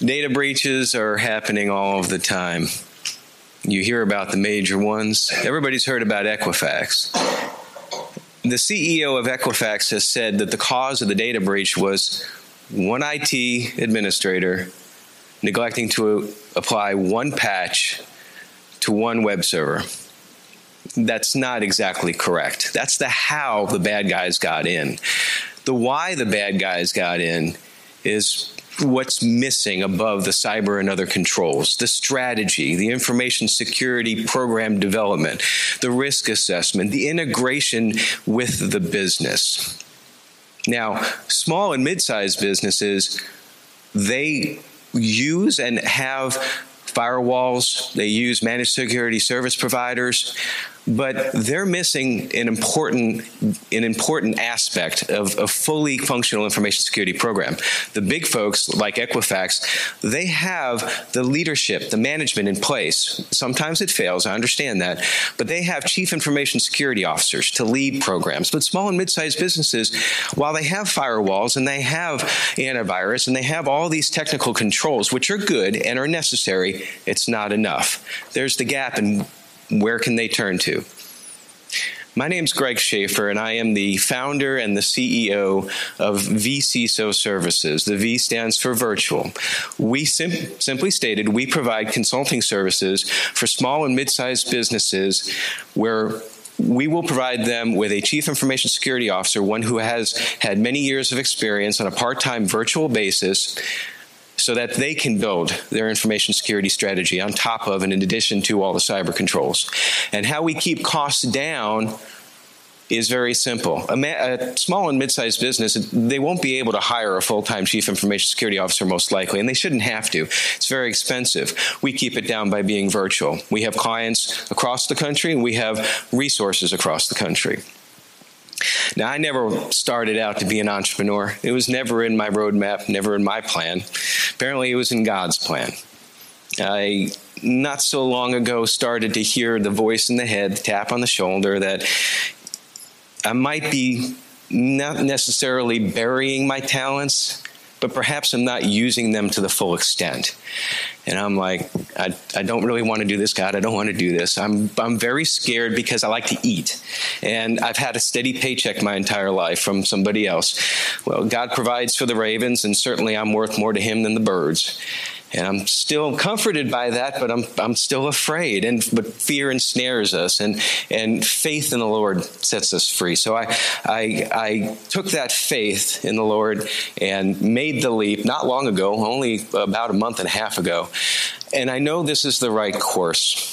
Data breaches are happening all of the time. You hear about the major ones. Everybody's heard about Equifax. The CEO of Equifax has said that the cause of the data breach was one IT administrator neglecting to apply one patch to one web server. That's not exactly correct. That's the how the bad guys got in. The why the bad guys got in is what's missing above the cyber and other controls the strategy, the information security program development, the risk assessment, the integration with the business. Now, small and mid sized businesses, they use and have firewalls, they use managed security service providers but they're missing an important an important aspect of a fully functional information security program. The big folks like Equifax, they have the leadership, the management in place. Sometimes it fails, I understand that, but they have chief information security officers to lead programs. But small and mid-sized businesses, while they have firewalls and they have antivirus and they have all these technical controls which are good and are necessary, it's not enough. There's the gap in where can they turn to? My name is Greg Schaffer, and I am the founder and the CEO of vCISO Services. The V stands for virtual. We sim- simply stated we provide consulting services for small and mid sized businesses where we will provide them with a chief information security officer, one who has had many years of experience on a part time virtual basis so that they can build their information security strategy on top of and in addition to all the cyber controls. And how we keep costs down is very simple. A, ma- a, small and mid-sized business, they won't be able to hire a full-time chief information security officer most likely, and they shouldn't have to. It's very expensive. We keep it down by being virtual. We have clients across the country, and we have resources across the country. Now, I never started out to be an entrepreneur. It was never in my roadmap, never in my plan. Apparently, it was in God's plan. I not so long ago started to hear the voice in the head, the tap on the shoulder that I might be not necessarily burying my talents, but perhaps I'm not using them to the full extent. And I'm like, I, I don't really want to do this, God. I don't want to do this. I'm, I'm very scared because I like to eat. And I've had a steady paycheck my entire life from somebody else. Well, God provides for the ravens, and certainly I'm worth more to Him than the birds. And I'm still comforted by that, but I'm, I'm still afraid. And but fear ensnares us, and, and faith in the Lord sets us free. So I, I, I took that faith in the Lord and made the leap not long ago, only about a month and a half ago. And I know this is the right course.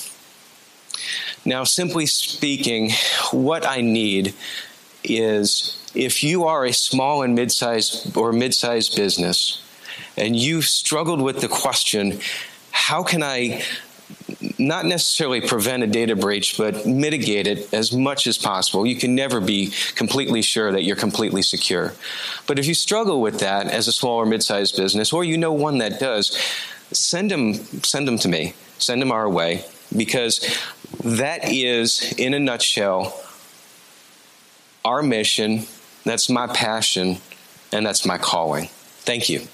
Now, simply speaking, what I need is if you are a small and mid-sized or mid-sized business, and you've struggled with the question how can I not necessarily prevent a data breach, but mitigate it as much as possible. You can never be completely sure that you're completely secure. But if you struggle with that as a small or mid-sized business, or you know one that does, send them, send them to me. Send them our way, because that is, in a nutshell, our mission. That's my passion, and that's my calling. Thank you.